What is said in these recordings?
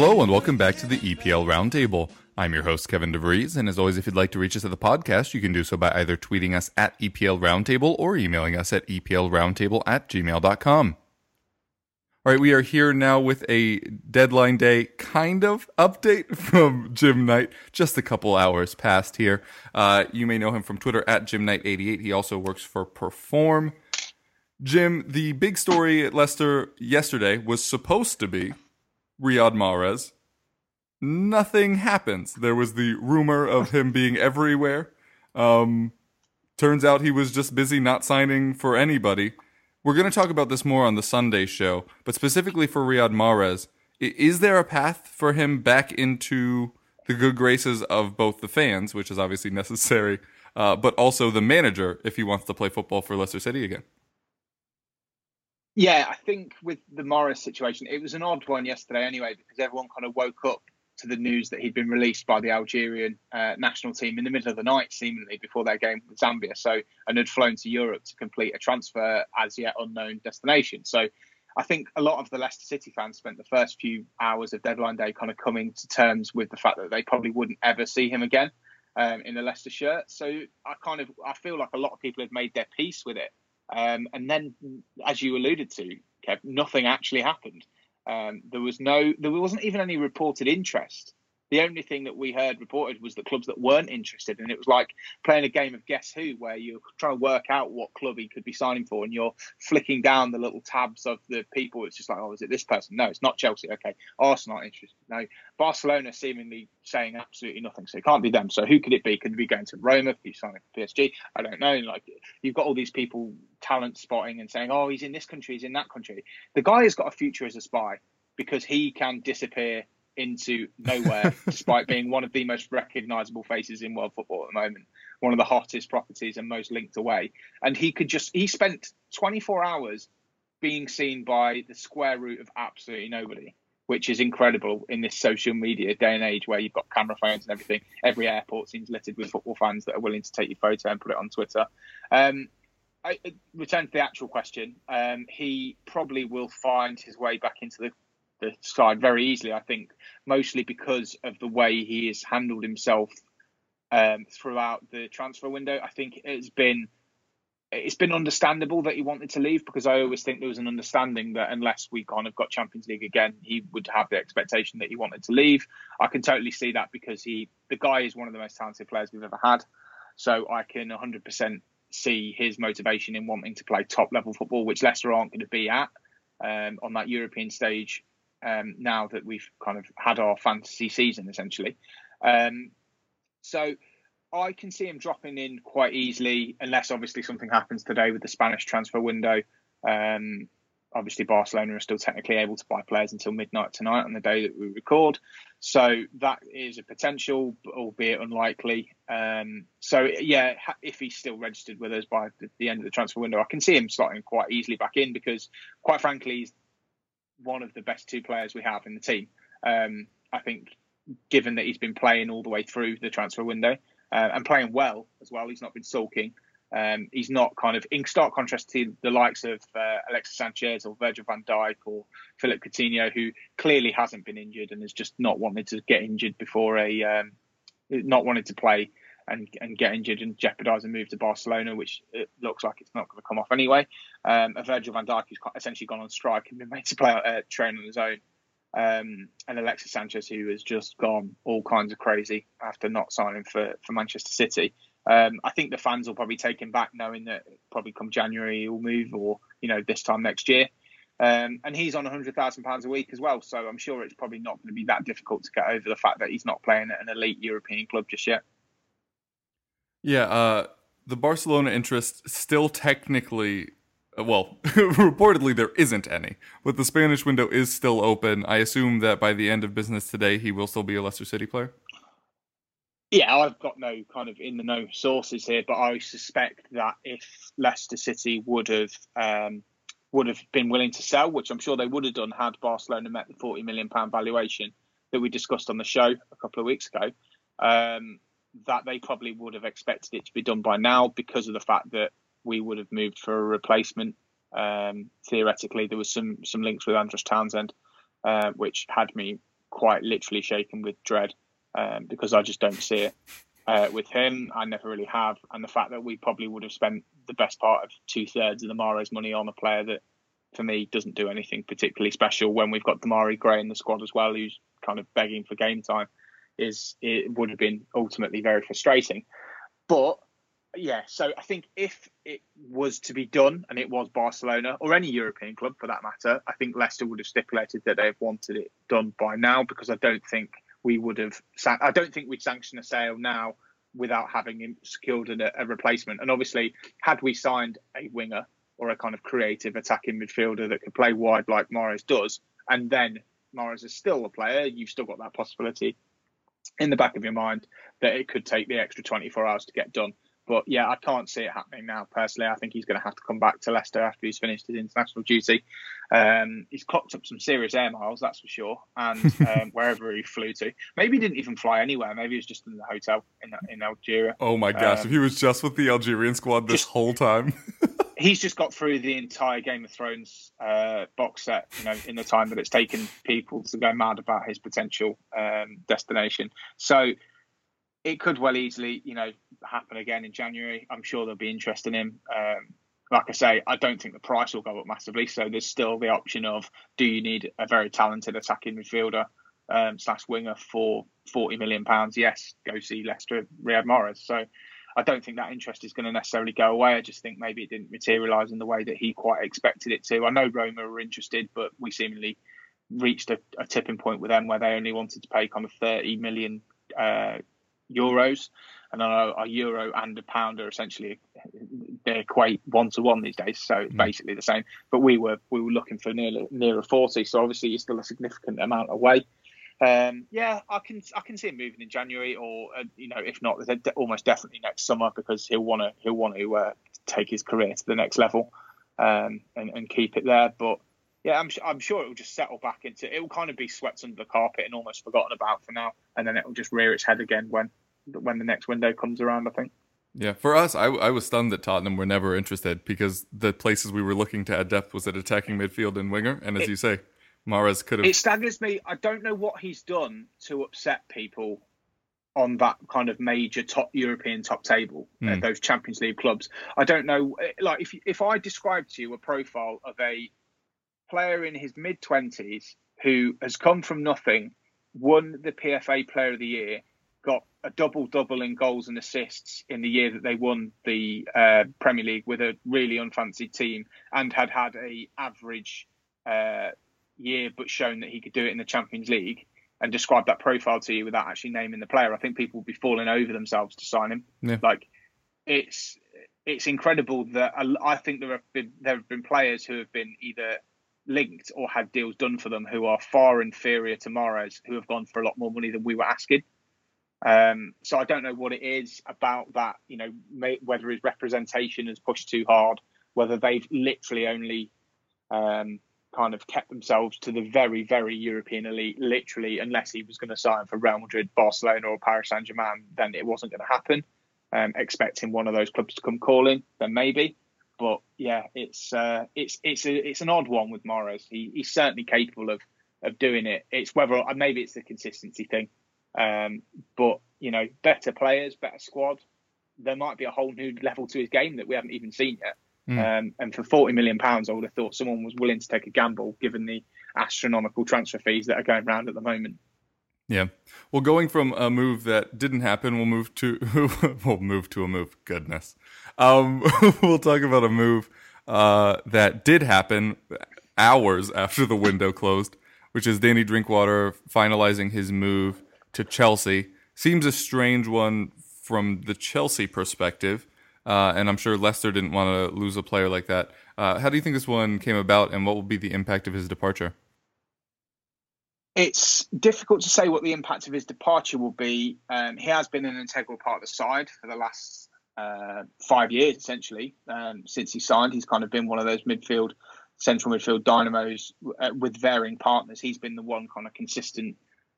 Hello and welcome back to the EPL Roundtable. I'm your host, Kevin DeVries, and as always, if you'd like to reach us at the podcast, you can do so by either tweeting us at EPL Roundtable or emailing us at EPLRoundtable at gmail.com. All right, we are here now with a deadline day kind of update from Jim Knight. Just a couple hours past here. Uh, you may know him from Twitter at Jim Knight88. He also works for Perform. Jim, the big story at Leicester yesterday was supposed to be Riyad Mahrez. Nothing happens. There was the rumor of him being everywhere. Um, turns out he was just busy not signing for anybody. We're going to talk about this more on the Sunday show, but specifically for Riyad Mahrez, is there a path for him back into the good graces of both the fans, which is obviously necessary, uh, but also the manager if he wants to play football for Leicester City again? Yeah, I think with the Mahrez situation, it was an odd one yesterday anyway, because everyone kind of woke up to the news that he'd been released by the Algerian uh, national team in the middle of the night, seemingly before their game with Zambia. So, and had flown to Europe to complete a transfer as yet unknown destination. So, I think a lot of the Leicester City fans spent the first few hours of deadline day kind of coming to terms with the fact that they probably wouldn't ever see him again um, in the Leicester shirt. So, I kind of I feel like a lot of people had made their peace with it. Um, and then, as you alluded to, Kev, nothing actually happened. Um, there was no, there wasn't even any reported interest. The only thing that we heard reported was the clubs that weren't interested, and it was like playing a game of guess who, where you're trying to work out what club he could be signing for, and you're flicking down the little tabs of the people. It's just like, oh, is it this person? No, it's not Chelsea. Okay, Arsenal not interested. No, Barcelona seemingly saying absolutely nothing. So it can't be them. So who could it be? Could it be going to Roma? Could he be signing for PSG? I don't know. Like you've got all these people talent spotting and saying, oh, he's in this country, he's in that country. The guy has got a future as a spy because he can disappear into nowhere despite being one of the most recognizable faces in world football at the moment one of the hottest properties and most linked away. And he could just he spent 24 hours being seen by the square root of absolutely nobody which is incredible in this social media day and age where you've got camera phones and everything. Every airport seems littered with football fans that are willing to take your photo and put it on twitter. Um, I, return to the actual question. Um, he probably will find his way back into the the side very easily. I think mostly because of the way he has handled himself um, throughout the transfer window. I think it's been it's been understandable that he wanted to leave because I always think there was an understanding that unless we kind of got Champions League again, he would have the expectation that he wanted to leave. I can totally see that because he the guy is one of the most talented players we've ever had. So I can 100% see his motivation in wanting to play top level football, which Leicester aren't going to be at um, on that European stage um, now that we've kind of had our fantasy season essentially. Um, so I can see him dropping in quite easily, unless obviously something happens today with the Spanish transfer window. Um, obviously, Barcelona are still technically able to buy players until midnight tonight on the day that we record. So that is a potential, albeit unlikely. Um, so yeah, if he's still registered with us by the end of the transfer window, I can see him slotting quite easily back in because, quite frankly, he's one of the best two players we have in the team. Um, I think, given that he's been playing all the way through the transfer window uh, and playing well as well, he's not been sulking. Um, he's not kind of in stark contrast to the likes of uh, Alexis Sanchez or Virgil van Dijk or Philip Coutinho, who clearly hasn't been injured and has just not wanted to get injured before a um, not wanted to play and and get injured and jeopardise a move to Barcelona, which it looks like it's not going to come off anyway. Um, a Virgil van Dijk who's essentially gone on strike and been made to play uh, train on his own. Um, and Alexis Sanchez, who has just gone all kinds of crazy after not signing for, for Manchester City. Um, I think the fans will probably take him back, knowing that probably come January he'll move, or you know this time next year. Um, and he's on £100,000 a week as well. So I'm sure it's probably not going to be that difficult to get over the fact that he's not playing at an elite European club just yet. Yeah, uh, the Barcelona interest still technically, uh, well, reportedly there isn't any, but the Spanish window is still open. I assume that by the end of business today, he will still be a Leicester City player. Yeah, I've got no kind of in the know sources here, but I suspect that if Leicester City would have um, would have been willing to sell, which I'm sure they would have done had Barcelona met the 40 million pound valuation that we discussed on the show a couple of weeks ago, um, that they probably would have expected it to be done by now because of the fact that we would have moved for a replacement. Um, theoretically, there was some some links with Andros Townsend, uh, which had me quite literally shaken with dread um, because I just don't see it. Uh, with him, I never really have, and the fact that we probably would have spent the best part of two thirds of the Mahrez money on a player that, for me, doesn't do anything particularly special. When we've got Demarai Gray in the squad as well, who's kind of begging for game time, is it would have been ultimately very frustrating. But yeah, so I think if it was to be done, and it was Barcelona or any European club for that matter, I think Leicester would have stipulated that they've wanted it done by now because I don't think we would have. I don't think we'd sanction a sale now without having secured a, a, replacement. And obviously, had we signed a winger or a kind of creative attacking midfielder that could play wide like Mahrez does, and then Mahrez is still a player, you've still got that possibility in the back of your mind that it could take the extra 24 hours to get done. But yeah, I can't see it happening now. Personally, I think he's going to have to come back to Leicester after he's finished his international duty. Um, he's clocked up some serious air miles, that's for sure. And um, wherever he flew to, maybe he didn't even fly anywhere. Maybe he was just in the hotel in in Algeria. Oh my gosh! Um, if he was just with the Algerian squad this just, whole time. he's just got through the entire Game of Thrones uh, box set, you know, in the time that it's taken people to go mad about his potential um, destination. So it could well easily, you know, happen again in January. I'm sure there'll be interest in him. Um, like I say, I don't think the price will go up massively. So there's still the option of do you need a very talented attacking midfielder um, slash winger for 40 million pounds? Yes, go see Leicester Riyad Mahrez. So I don't think that interest is going to necessarily go away. I just think maybe it didn't materialise in the way that he quite expected it to. I know Roma were interested, but we seemingly reached a, a tipping point with them where they only wanted to pay kind of 30 million uh, euros, and I know a euro and a pound are essentially they equate one to one these days, so it's mm. basically the same. But we were we were looking for near nearer forty, so obviously it's still a significant amount away. Um, yeah, I can I can see him moving in January, or uh, you know, if not, almost definitely next summer because he'll want to he'll want to uh, take his career to the next level um, and, and keep it there. But yeah, I'm, I'm sure it will just settle back into it will kind of be swept under the carpet and almost forgotten about for now, and then it will just rear its head again when when the next window comes around. I think. Yeah, for us, I, I was stunned that Tottenham were never interested because the places we were looking to add depth was at attacking midfield and winger, and as it, you say, Mahrez could have. It staggers me. I don't know what he's done to upset people on that kind of major top European top table, mm. uh, those Champions League clubs. I don't know. Like if if I described to you a profile of a player in his mid 20s who has come from nothing, won the PFA Player of the Year, got a double double in goals and assists in the year that they won the uh, Premier League with a really unfancied team, and had had a average uh, year, but shown that he could do it in the Champions League. And describe that profile to you without actually naming the player. I think people would be falling over themselves to sign him. Yeah. Like it's it's incredible that I think there have been there have been players who have been either linked or had deals done for them who are far inferior to Mahrez, who have gone for a lot more money than we were asking. Um, so I don't know what it is about that, you know, may, whether his representation has pushed too hard, whether they've literally only um, kind of kept themselves to the very, very European elite, literally, unless he was going to sign for Real Madrid, Barcelona, or Paris Saint Germain, then it wasn't going to happen. Um, expecting one of those clubs to come calling, then maybe. But yeah, it's uh, it's it's a, it's an odd one with Mahrez. He, he's certainly capable of of doing it. It's whether maybe it's the consistency thing. Um, but you know, better players, better squad. There might be a whole new level to his game that we haven't even seen yet. Mm. Um, and for forty million pounds, I would have thought someone was willing to take a gamble, given the astronomical transfer fees that are going around at the moment. Yeah. Well, going from a move that didn't happen, we'll move to we'll move to a move. Goodness. Um, we'll talk about a move uh, that did happen hours after the window closed, which is Danny Drinkwater finalizing his move to Chelsea. Seems a strange one from the Chelsea perspective, uh, and I'm sure Leicester didn't want to lose a player like that. Uh, how do you think this one came about, and what will be the impact of his departure? It's difficult to say what the impact of his departure will be. Um, he has been an integral part of the side for the last uh, five years, essentially, um, since he signed. He's kind of been one of those midfield, central midfield dynamos uh, with varying partners. He's been the one kind of consistent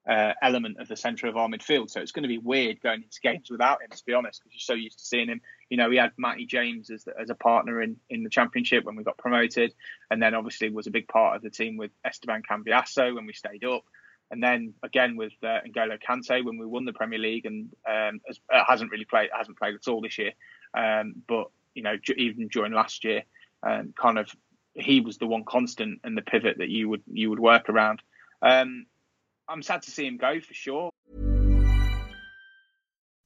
uh, element of the centre of our midfield. So it's going to be weird going into games without him, to be honest, because you're so used to seeing him. You know, we had Matty James as, the, as a partner in, in the Championship when we got promoted, and then obviously was a big part of the team with Esteban Cambiasso when we stayed up. And then again with uh, N'Golo Kante when we won the Premier League, and um, has, uh, hasn't really played hasn't played at all this year. Um, but you know, even during last year, um, kind of he was the one constant and the pivot that you would you would work around. Um, I'm sad to see him go for sure.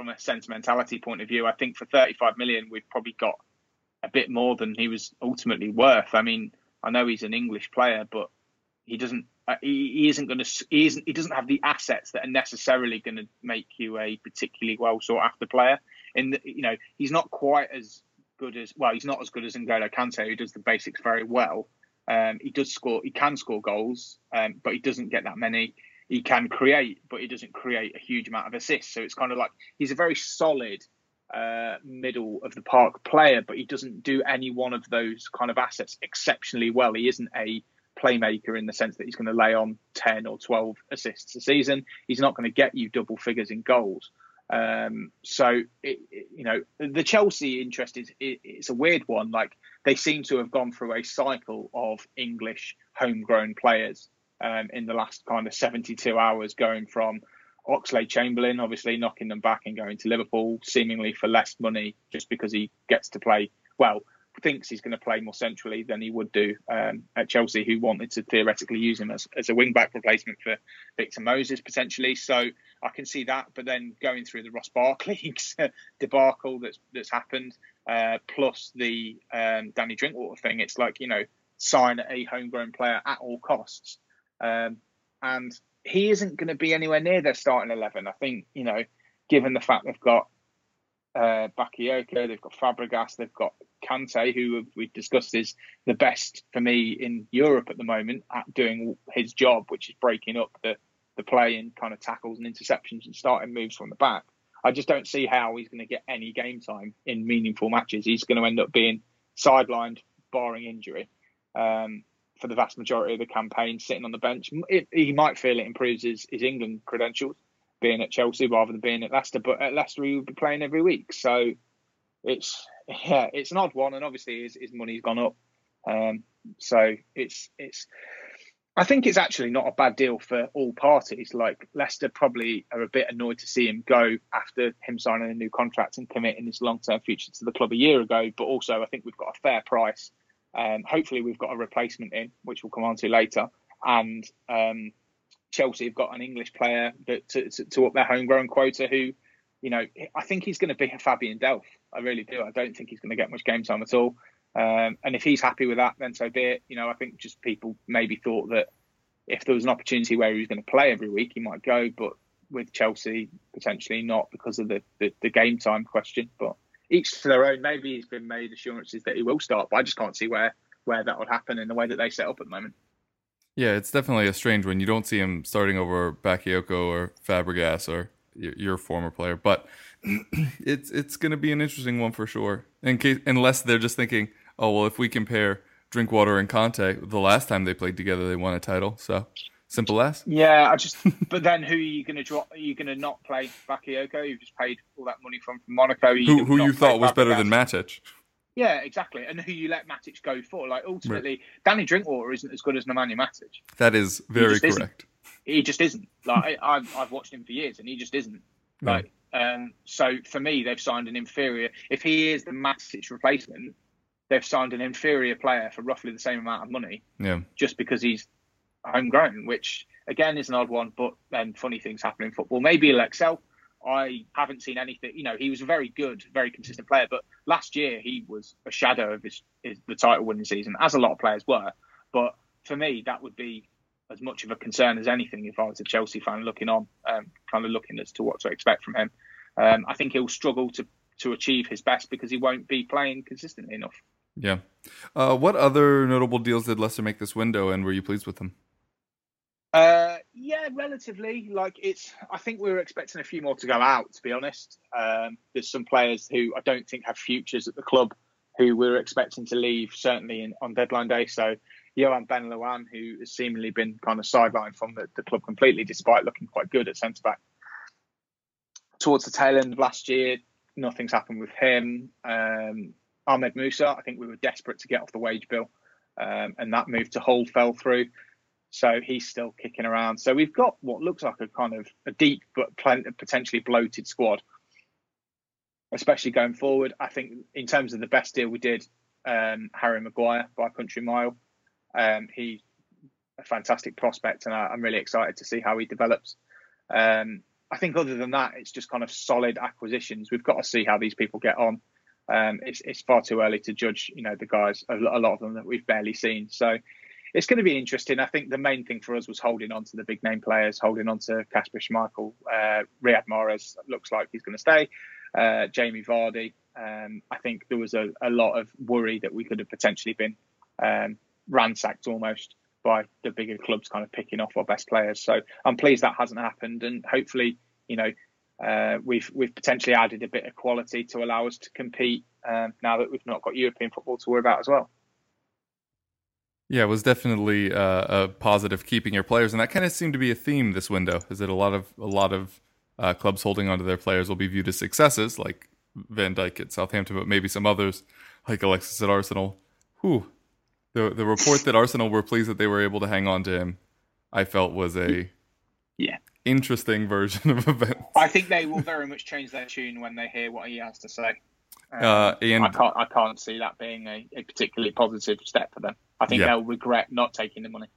From a sentimentality point of view, I think for 35 million, we've probably got a bit more than he was ultimately worth. I mean, I know he's an English player, but he doesn't. Uh, he, he isn't going to. He isn't. He doesn't have the assets that are necessarily going to make you a particularly well sought after player. The, you know, he's not quite as good as well. He's not as good as N'Golo Kante, who does the basics very well. Um, he does score. He can score goals, um, but he doesn't get that many. He can create, but he doesn't create a huge amount of assists. So it's kind of like he's a very solid uh, middle of the park player, but he doesn't do any one of those kind of assets exceptionally well. He isn't a playmaker in the sense that he's going to lay on 10 or 12 assists a season. He's not going to get you double figures in goals. Um, so, it, it, you know, the Chelsea interest is it, it's a weird one. Like they seem to have gone through a cycle of English homegrown players um, in the last kind of 72 hours, going from Oxlade-Chamberlain, obviously knocking them back and going to Liverpool, seemingly for less money, just because he gets to play well thinks he's going to play more centrally than he would do um, at Chelsea, who wanted to theoretically use him as, as a wing back replacement for Victor Moses potentially. So I can see that. But then going through the Ross Barkley's debacle that's that's happened, uh, plus the um, Danny Drinkwater thing, it's like you know sign a homegrown player at all costs, um, and he isn't going to be anywhere near their starting eleven. I think you know, given the fact they've got uh, Bakayoko, they've got Fabregas, they've got Kante, who we've discussed is the best for me in Europe at the moment at doing his job, which is breaking up the, the play and kind of tackles and interceptions and starting moves from the back. I just don't see how he's going to get any game time in meaningful matches. He's going to end up being sidelined, barring injury, um, for the vast majority of the campaign, sitting on the bench. It, he might feel it improves his, his England credentials being at Chelsea rather than being at Leicester. But at Leicester, he would be playing every week. So it's yeah, it's an odd one, and obviously his, his money's gone up. Um, so it's it's. I think it's actually not a bad deal for all parties. Like Leicester probably are a bit annoyed to see him go after him signing a new contract and committing his long-term future to the club a year ago. But also, I think we've got a fair price. Um, hopefully, we've got a replacement in, which we'll come on to later. And um, Chelsea have got an English player that to, to, to up their homegrown quota who, you know, I think he's going to be a Fabian Delph. I really do. I don't think he's going to get much game time at all. Um, and if he's happy with that, then so be it. You know, I think just people maybe thought that if there was an opportunity where he was going to play every week, he might go. But with Chelsea, potentially not because of the, the, the game time question. But each to their own. Maybe he's been made assurances that he will start, but I just can't see where where that would happen in the way that they set up at the moment. Yeah, it's definitely a strange one. You don't see him starting over Bakayoko or Fabregas or your, former player, but it's it's going to be an interesting one for sure. In case, unless they're just thinking, oh well, if we compare Drinkwater and Kante, the last time they played together, they won a title. So simple as. Yeah, I just. but then who are you going to drop? Are you going to not play Bakayoko? You've just paid all that money from, from Monaco. You Who who you thought was better than Matic? Yeah, exactly. And who you let Matic go for? Like ultimately, Danny Drinkwater isn't as good as Nemanja Matic. That is very isn't. correct. He just isn't. Like I, I've I've watched him for years, and he just isn't. Right. Like um, so for me, they've signed an inferior. If he is the Matic replacement, they've signed an inferior player for roughly the same amount of money, Yeah. just because he's homegrown, which again is an odd one. But then funny things happen in football. Maybe he'll excel. I haven't seen anything. You know, he was a very good, very consistent player, but last year he was a shadow of his, his the title winning season, as a lot of players were. But for me, that would be as much of a concern as anything if I was a Chelsea fan looking on, um, kind of looking as to what to expect from him. Um, I think he'll struggle to to achieve his best because he won't be playing consistently enough. Yeah. Uh, what other notable deals did Leicester make this window, and were you pleased with them? Uh, yeah, relatively. Like it's, I think we were expecting a few more to go out. To be honest, um, there's some players who I don't think have futures at the club who we were expecting to leave certainly in, on deadline day. So Yohan Benalouane, who has seemingly been kind of sidelined from the, the club completely, despite looking quite good at centre back. Towards the tail end of last year, nothing's happened with him. Um, Ahmed Musa, I think we were desperate to get off the wage bill, um, and that move to Hull fell through. So he's still kicking around. So we've got what looks like a kind of a deep but potentially bloated squad, especially going forward. I think in terms of the best deal we did, um, Harry Maguire by country mile. Um, he's a fantastic prospect, and I, I'm really excited to see how he develops. Um, I think other than that, it's just kind of solid acquisitions. We've got to see how these people get on. Um, it's, it's far too early to judge, you know, the guys, a lot of them that we've barely seen. So it's going to be interesting. I think the main thing for us was holding on to the big name players, holding on to Kasper Schmeichel, uh, Riyad Mahrez looks like he's going to stay, uh, Jamie Vardy. Um, I think there was a, a lot of worry that we could have potentially been um, ransacked almost by the bigger clubs kind of picking off our best players. So I'm pleased that hasn't happened, and hopefully, you know, uh, we've we've potentially added a bit of quality to allow us to compete um, now that we've not got European football to worry about as well. Yeah, it was definitely uh, a positive keeping your players, and that kind of seemed to be a theme this window. Is that a lot of a lot of uh, clubs holding onto their players will be viewed as successes, like Van Dijk at Southampton, but maybe some others, like Alexis at Arsenal. Whew. The the report that Arsenal were pleased that they were able to hang on to him, I felt was a Yeah. interesting version of events. I think they will very much change their tune when they hear what he has to say. Um, Uh, and I can't I can't see that being a, a particularly positive step for them. I think Yeah. they'll regret not taking the money.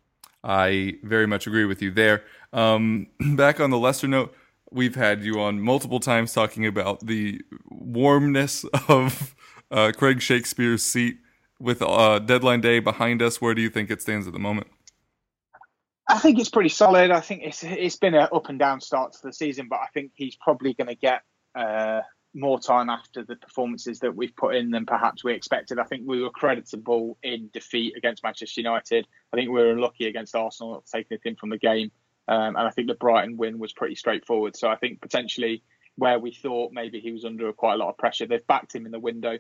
I very much agree with you there. Um, back on the Leicester note, we've had you on multiple times talking about the warmness of uh, Craig Shakespeare's seat with uh, deadline day behind us. Where do you think it stands at the moment? I think it's pretty solid. I think it's it's been an up and down start to the season, but I think he's probably going to get uh, more time after the performances that we've put in than perhaps we expected. I think we were creditable in defeat against Manchester United. I think we were unlucky against Arsenal not taking anything from the game, um, and I think the Brighton win was pretty straightforward. So I think potentially where we thought maybe he was under quite a lot of pressure, they've backed him in the window,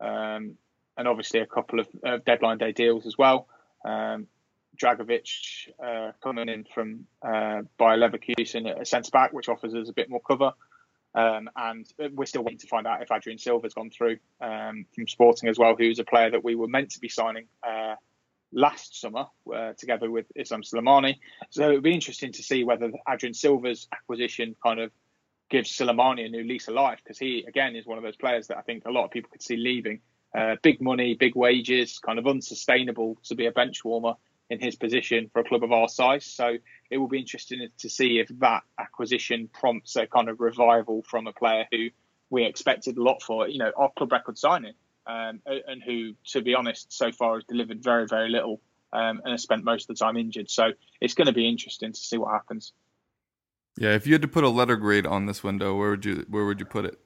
um, and obviously a couple of uh, deadline day deals as well. Um, Dragovic uh, coming in from uh, Bayer Leverkusen at a centre back, which offers us a bit more cover. Um, and we're still waiting to find out if Adrian Silva's gone through um, from Sporting as well, who's a player that we were meant to be signing uh, last summer uh, together with Islam Slimani. So it would be interesting to see whether Adrian Silva's acquisition kind of gives Slimani a new lease of life because he, again, is one of those players that I think a lot of people could see leaving. Uh, big money, big wages, kind of unsustainable to be a bench warmer in his position for a club of our size. So it will be interesting to see if that acquisition prompts a kind of revival from a player who we expected a lot for, you know, our club record signing, um, and who, to be honest, so far has delivered very, very little um, and has spent most of the time injured. So it's going to be interesting to see what happens. Yeah, if you had to put a letter grade on this window, where would you where would you put it?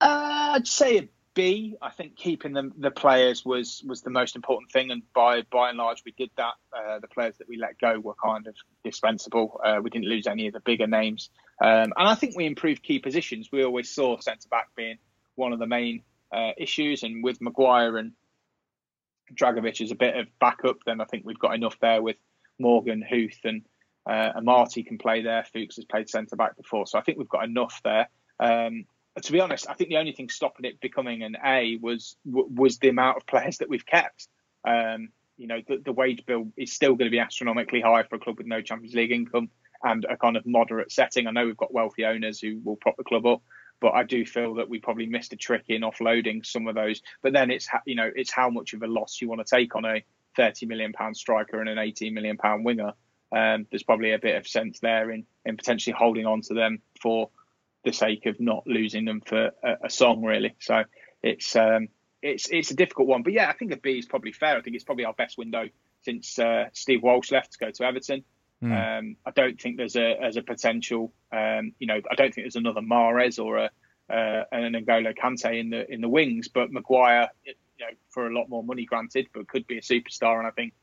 Uh, I'd say a B, I think keeping the, the players was was the most important thing, and by by and large we did that. Uh, the players that we let go were kind of dispensable. Uh, we didn't lose any of the bigger names, um, and I think we improved key positions. We always saw centre back being one of the main uh, issues, and with Maguire and Dragovic as a bit of backup, then I think we've got enough there with Morgan, Huth, and uh, Amartey can play there. Fuchs has played centre back before, so I think we've got enough there. Um, to be honest, I think the only thing stopping it becoming an A was was the amount of players that we've kept. Um, you know, the, the, wage bill is still going to be astronomically high for a club with no Champions League income and a kind of moderate setting. I know we've got wealthy owners who will prop the club up, but I do feel that we probably missed a trick in offloading some of those. But then it's you know it's how much of a loss you want to take on a 30 million pound striker and an 18 million pound winger. Um, there's probably a bit of sense there in in potentially holding on to them for the sake of not losing them for a, a song, really. So it's um, it's it's a difficult one, but yeah, I think a B is probably fair. I think it's probably our best window since uh, Steve Walsh left to go to Everton. Mm. Um, I don't think there's a as a potential. Um, you know, I don't think there's another Mahrez or a uh, an N'Golo Kante in the in the wings, but Maguire, you know, for a lot more money, granted, but could be a superstar. And I think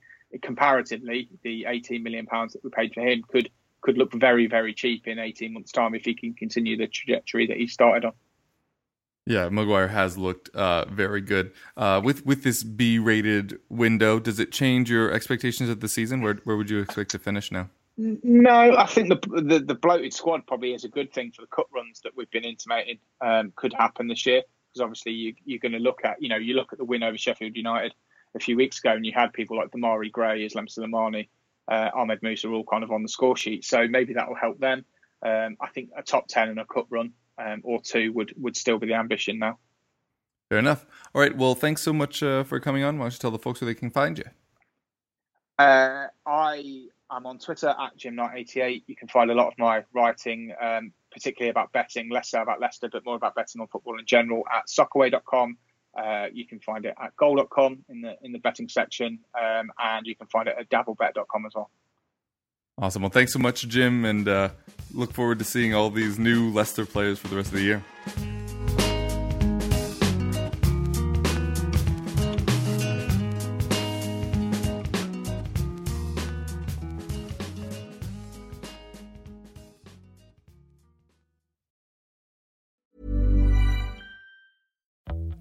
comparatively, the 18 million pounds that we paid for him could could look very, very cheap in 18 months' time if he can continue the trajectory that he started on. Yeah, Maguire has looked uh, very good. Uh, with with this B rated window, does it change your expectations of the season? Where where would you expect to finish now? No, I think the, the, the bloated squad probably is a good thing for the cut runs that we've been intimating um, could happen this year. Because obviously you, you're going to look at you know you look at the win over Sheffield United a few weeks ago, and you had people like Demarai Gray, Islam Slimani, uh, Ahmed Musa are all kind of on the score sheet. So maybe that will help them. Um, I think a top ten and a cup run um, or two would would still be the ambition now. Fair enough. All right. Well, thanks so much uh, for coming on. Why don't you tell the folks where they can find you? Uh, I am on Twitter at JimKnight88. You can find a lot of my writing, um, particularly about betting, less so about Leicester, but more about betting on football in general at soccerway.com. Uh, you can find it at goal.com in the in the betting section, um, and you can find it at dabblebet.com as well. Awesome. Well, thanks so much, Jim, and uh, look forward to seeing all these new Leicester players for the rest of the year.